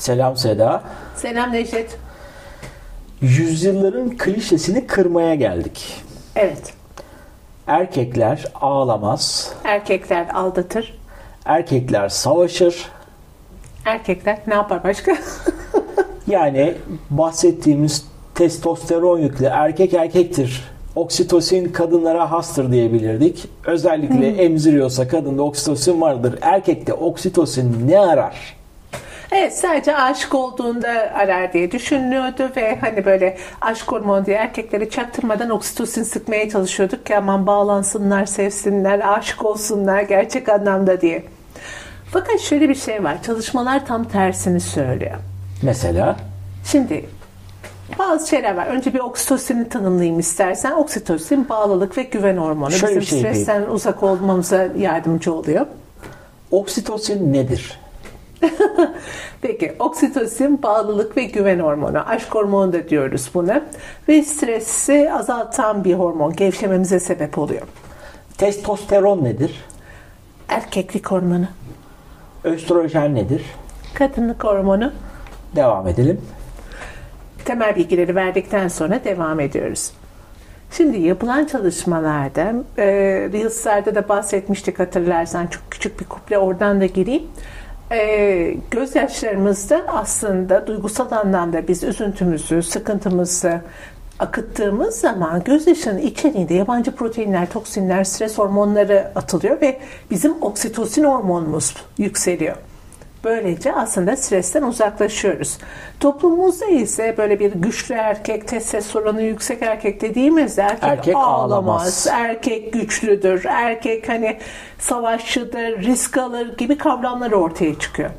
Selam Seda. Selam Necdet. Yüzyılların klişesini kırmaya geldik. Evet. Erkekler ağlamaz. Erkekler aldatır. Erkekler savaşır. Erkekler ne yapar başka? Yani bahsettiğimiz testosteron yüklü erkek erkektir. Oksitosin kadınlara hastır diyebilirdik. Özellikle emziriyorsa kadında oksitosin vardır. Erkekte oksitosin ne arar? Evet sadece aşık olduğunda arar diye düşünülüyordu ve hani böyle aşk hormonu diye erkekleri çaktırmadan oksitosin sıkmaya çalışıyorduk ki aman bağlansınlar, sevsinler, aşık olsunlar gerçek anlamda diye. Fakat şöyle bir şey var. Çalışmalar tam tersini söylüyor. Mesela Şimdi bazı şeyler var. Önce bir oksitosini tanımlayayım istersen. Oksitosin bağlılık ve güven hormonu. Şöyle Bizim şey stresten uzak olmamıza yardımcı oluyor. oksitosin nedir? Peki oksitosin bağlılık ve güven hormonu. Aşk hormonu da diyoruz buna. Ve stresi azaltan bir hormon. Gevşememize sebep oluyor. Testosteron nedir? Erkeklik hormonu. Östrojen nedir? Kadınlık hormonu. Devam edelim. temel bilgileri verdikten sonra devam ediyoruz. Şimdi yapılan çalışmalarda, e, Reels'larda da bahsetmiştik hatırlarsan çok küçük bir kuple oradan da gireyim. E, gözyaşlarımızda aslında duygusal anlamda biz üzüntümüzü, sıkıntımızı akıttığımız zaman gözyaşının içeriğinde yabancı proteinler, toksinler, stres hormonları atılıyor ve bizim oksitosin hormonumuz yükseliyor. Böylece aslında stresten uzaklaşıyoruz. Toplumumuzda ise böyle bir güçlü erkek, testosteronu yüksek erkek dediğimizde erkek, Erkek ağlamaz, ağlamaz. erkek güçlüdür, erkek hani savaşçıdır, risk alır gibi kavramlar ortaya çıkıyor.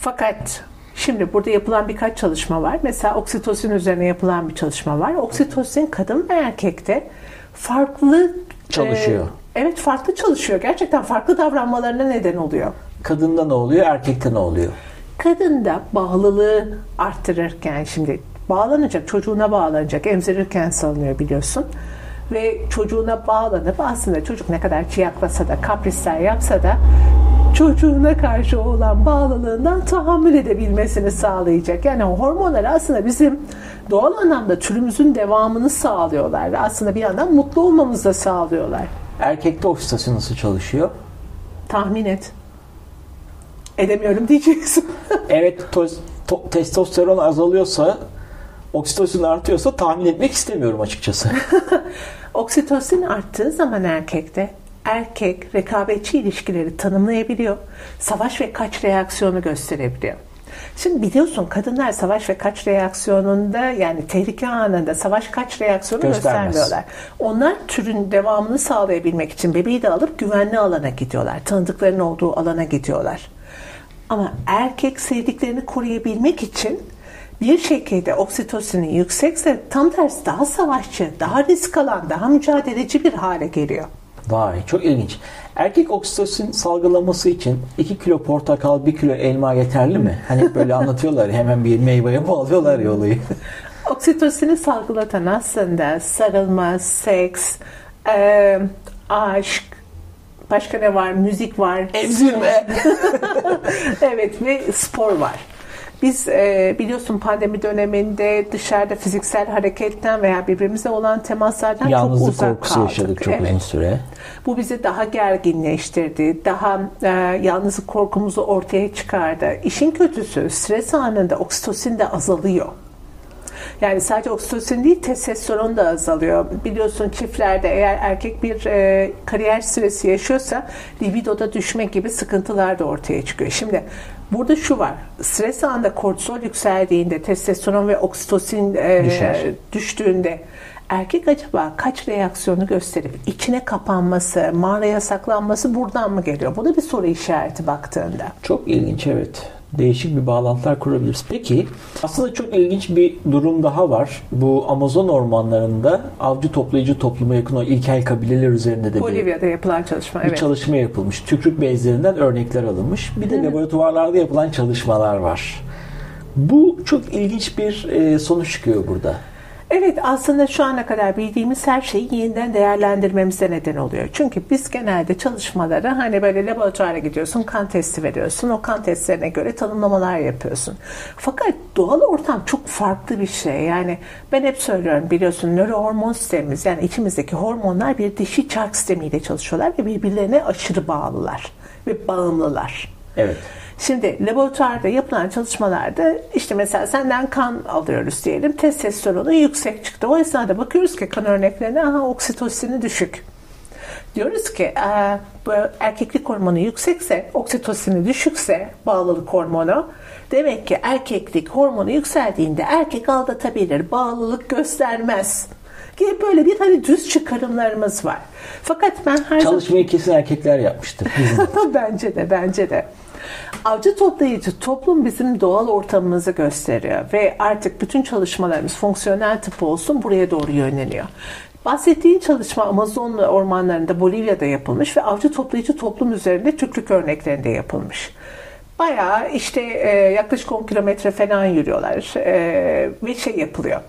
Fakat şimdi burada yapılan birkaç çalışma var. Mesela oksitosin üzerine yapılan bir çalışma var. Oksitosin kadın ve erkekte farklı Çalışıyor. e, evet farklı çalışıyor. Gerçekten farklı davranmalarına neden oluyor. Kadında ne oluyor, erkekte ne oluyor? Kadında bağlılığı arttırırken şimdi bağlanacak, çocuğuna bağlanacak, emzirirken salınıyor biliyorsun. Ve çocuğuna bağlanıp aslında çocuk ne kadar çıyaklasa da, kaprisler yapsa da çocuğuna karşı olan bağlılığından tahammül edebilmesini sağlayacak. Yani hormonlar aslında bizim doğal anlamda türümüzün devamını sağlıyorlar. Aslında bir yandan mutlu olmamızı da sağlıyorlar. Erkekte oksitosin nasıl çalışıyor? Tahmin et. Edemiyorum diyeceksin. Evet toz- to- testosteron azalıyorsa oksitosin artıyorsa tahmin etmek istemiyorum açıkçası. Oksitosin arttığı zaman erkekte erkek rekabetçi ilişkileri tanımlayabiliyor. Savaş ve kaç reaksiyonu gösterebiliyor. Şimdi biliyorsun kadınlar savaş ve kaç reaksiyonunda yani tehlike anında savaş kaç reaksiyonu Göstermez. göstermiyorlar. Onlar türün devamını sağlayabilmek için bebeği de alıp güvenli alana gidiyorlar. Tanıdıklarının olduğu alana gidiyorlar. Ama erkek sevdiklerini koruyabilmek için bir şekilde oksitosini yüksekse tam tersi daha savaşçı, daha risk alan, daha mücadeleci bir hale geliyor. Vay çok ilginç. Erkek oksitosin salgılaması için 2 kilo portakal 1 kilo elma yeterli mi? Hani böyle anlatıyorlar hemen bir meyveye bağlıyorlar ya olayı. Oksitosini salgılatan aslında sarılma, seks, e, aşk, başka ne var? Müzik var. Emzirme. evet ve spor var. Biz e, biliyorsun pandemi döneminde dışarıda fiziksel hareketten veya birbirimizle olan temaslardan çok Yalnızlık uzak korkusu kaldık. yaşadık çok Evet. uzun süre. Bu bizi daha gerginleştirdi, daha e, yalnızlık korkumuzu ortaya çıkardı. İşin kötüsü stres anında oksitosin de azalıyor. Yani sadece oksitosin değil testosteron da azalıyor. Biliyorsun çiftlerde eğer erkek bir e, kariyer stresi yaşıyorsa libidoda düşme gibi sıkıntılar da ortaya çıkıyor. Şimdi burada şu var. Stres anında kortizol yükseldiğinde testosteron ve oksitosin e, Düşer. düştüğünde erkek acaba kaç reaksiyonu gösterip içine kapanması, mağaraya saklanması buradan mı geliyor? Bu da bir soru işareti baktığında. Çok ilginç evet. Değişik bir bağlantılar kurabiliriz. Peki aslında çok ilginç bir durum daha var. Bu Amazon ormanlarında avcı toplayıcı topluma yakın o ilkel kabileler üzerinde de bir, Bolivya'da yapılan çalışma. bir Evet. çalışma yapılmış. Tükürük bezlerinden örnekler alınmış. Bir de laboratuvarlarda yapılan çalışmalar var. Bu çok ilginç bir e, sonuç çıkıyor burada. Evet aslında şu ana kadar bildiğimiz her şeyi yeniden değerlendirmemize neden oluyor. Çünkü biz genelde çalışmaları hani böyle laboratuvara gidiyorsun, kan testi veriyorsun. O kan testlerine göre tanımlamalar yapıyorsun. Fakat doğal ortam çok farklı bir şey. Yani ben hep söylüyorum biliyorsun nörohormon sistemimiz yani içimizdeki hormonlar bir dişi çark sistemiyle çalışıyorlar ve birbirlerine aşırı bağlılar ve bağımlılar. Evet. Şimdi laboratuvarda yapılan çalışmalarda işte mesela senden kan alıyoruz diyelim. Testosteronu yüksek çıktı. O esnada bakıyoruz ki kan örneklerine aha oksitosini düşük. Diyoruz ki e, bu erkeklik hormonu yüksekse, oksitosini düşükse bağlılık hormonu demek ki erkeklik hormonu yükseldiğinde erkek aldatabilir, bağlılık göstermez gibi böyle bir hani düz çıkarımlarımız var. Fakat ben her Çalışmayı kesin erkekler yapmıştır. zaman... bence de, bence de. Avcı toplayıcı toplum bizim doğal ortamımızı gösteriyor ve artık bütün çalışmalarımız fonksiyonel tıp olsun buraya doğru yönleniyor. Bahsettiğin çalışma Amazon ormanlarında Bolivya'da yapılmış ve avcı toplayıcı toplum üzerinde tükrük örneklerinde yapılmış. Bayağı işte e, yaklaşık 10 kilometre falan yürüyorlar e, ve şey yapılıyor.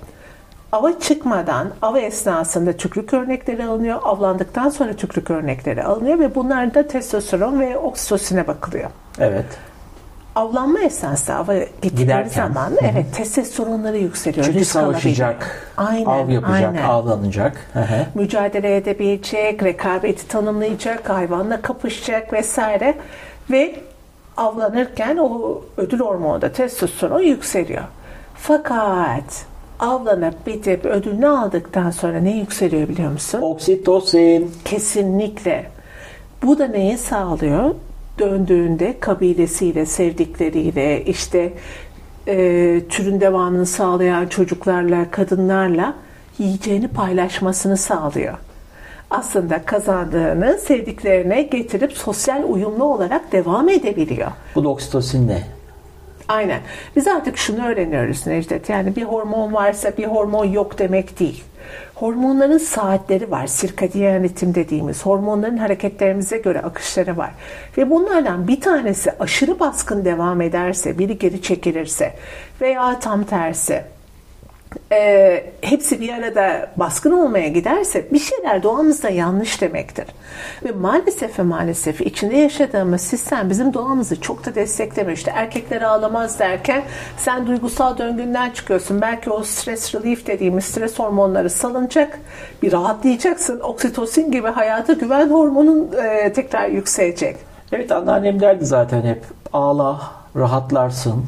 Ava çıkmadan, ava esnasında tükrük örnekleri alınıyor. Avlandıktan sonra tükrük örnekleri alınıyor ve bunlarda testosteron ve oksitosine bakılıyor. Evet. Avlanma esnasında ava gittikleri zaman Hı evet testosteronları yükseliyor. Çünkü savaşacak. Aynen, av yapacak, aynen. avlanacak. Hı hı. mücadele edebilecek, rekabeti tanımlayacak, hayvanla kapışacak vesaire ve avlanırken o ödül hormonu da testosteron yükseliyor. Fakat avlanıp bitip ödülünü aldıktan sonra ne yükseliyor biliyor musun? Oksitosin. Kesinlikle. Bu da neyi sağlıyor? Döndüğünde kabilesiyle, sevdikleriyle, işte e, türün devamını sağlayan çocuklarla, kadınlarla yiyeceğini paylaşmasını sağlıyor. Aslında kazandığını sevdiklerine getirip sosyal uyumlu olarak devam edebiliyor. Bu da oksitosin ne? Aynen. Biz artık şunu öğreniyoruz Necdet. Yani bir hormon varsa bir hormon yok demek değil. Hormonların saatleri var. Sirkadiyen ritim dediğimiz hormonların hareketlerimize göre akışları var. Ve bunlardan bir tanesi aşırı baskın devam ederse, biri geri çekilirse veya tam tersi e, hepsi bir arada baskın olmaya giderse bir şeyler doğamızda yanlış demektir. Ve maalesef ve maalesef içinde yaşadığımız sistem bizim doğamızı çok da desteklemiyor. İşte erkekler ağlamaz derken sen duygusal döngünden çıkıyorsun. Belki o stres relief dediğimiz stres hormonları salınacak. Bir rahatlayacaksın. Oksitosin gibi hayata güven hormonun e, tekrar yükselecek. Evet anneannem derdi zaten hep ağla, rahatlarsın,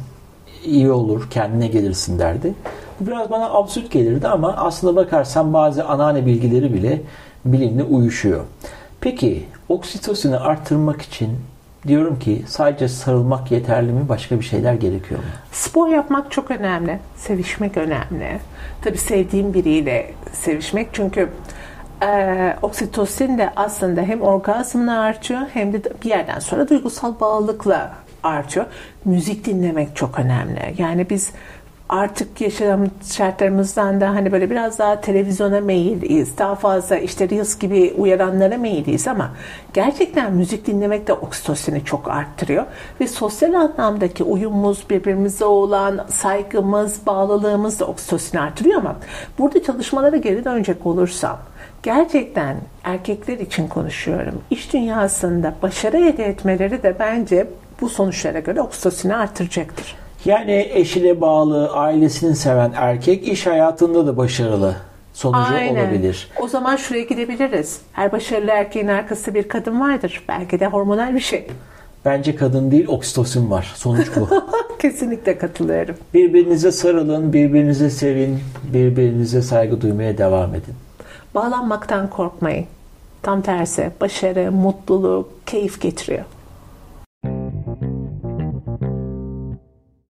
iyi olur, kendine gelirsin derdi. Bu biraz bana absürt gelirdi ama aslında bakarsan bazı anneanne bilgileri bile bilimle uyuşuyor. Peki oksitosini arttırmak için diyorum ki sadece sarılmak yeterli mi? Başka bir şeyler gerekiyor mu? Spor yapmak çok önemli. Sevişmek önemli. Tabii sevdiğim biriyle sevişmek çünkü e, oksitosin de aslında hem orgazmla artıyor hem de bir yerden sonra duygusal bağlılıkla artıyor. Müzik dinlemek çok önemli. Yani biz artık yaşam şartlarımızdan da hani böyle biraz daha televizyona meyilliyiz. Daha fazla işte Reels gibi uyaranlara meyilliyiz ama gerçekten müzik dinlemek de oksitosini çok arttırıyor. Ve sosyal anlamdaki uyumumuz, birbirimize olan saygımız, bağlılığımız da oksitosini arttırıyor ama burada çalışmalara geri dönecek olursam gerçekten erkekler için konuşuyorum. İş dünyasında başarı elde etmeleri de bence bu sonuçlara göre oksitosini artıracaktır. Yani eşine bağlı, ailesini seven erkek iş hayatında da başarılı sonucu olabilir. O zaman şuraya gidebiliriz. Her başarılı erkeğin arkasında bir kadın vardır. Belki de hormonal bir şey. Bence kadın değil oksitosin var. Sonuç bu. Kesinlikle katılıyorum. birbirinize sarılın, birbirinize sevin, birbirinize saygı duymaya devam edin. Bağlanmaktan korkmayın. Tam tersi başarı, mutluluk, keyif getiriyor.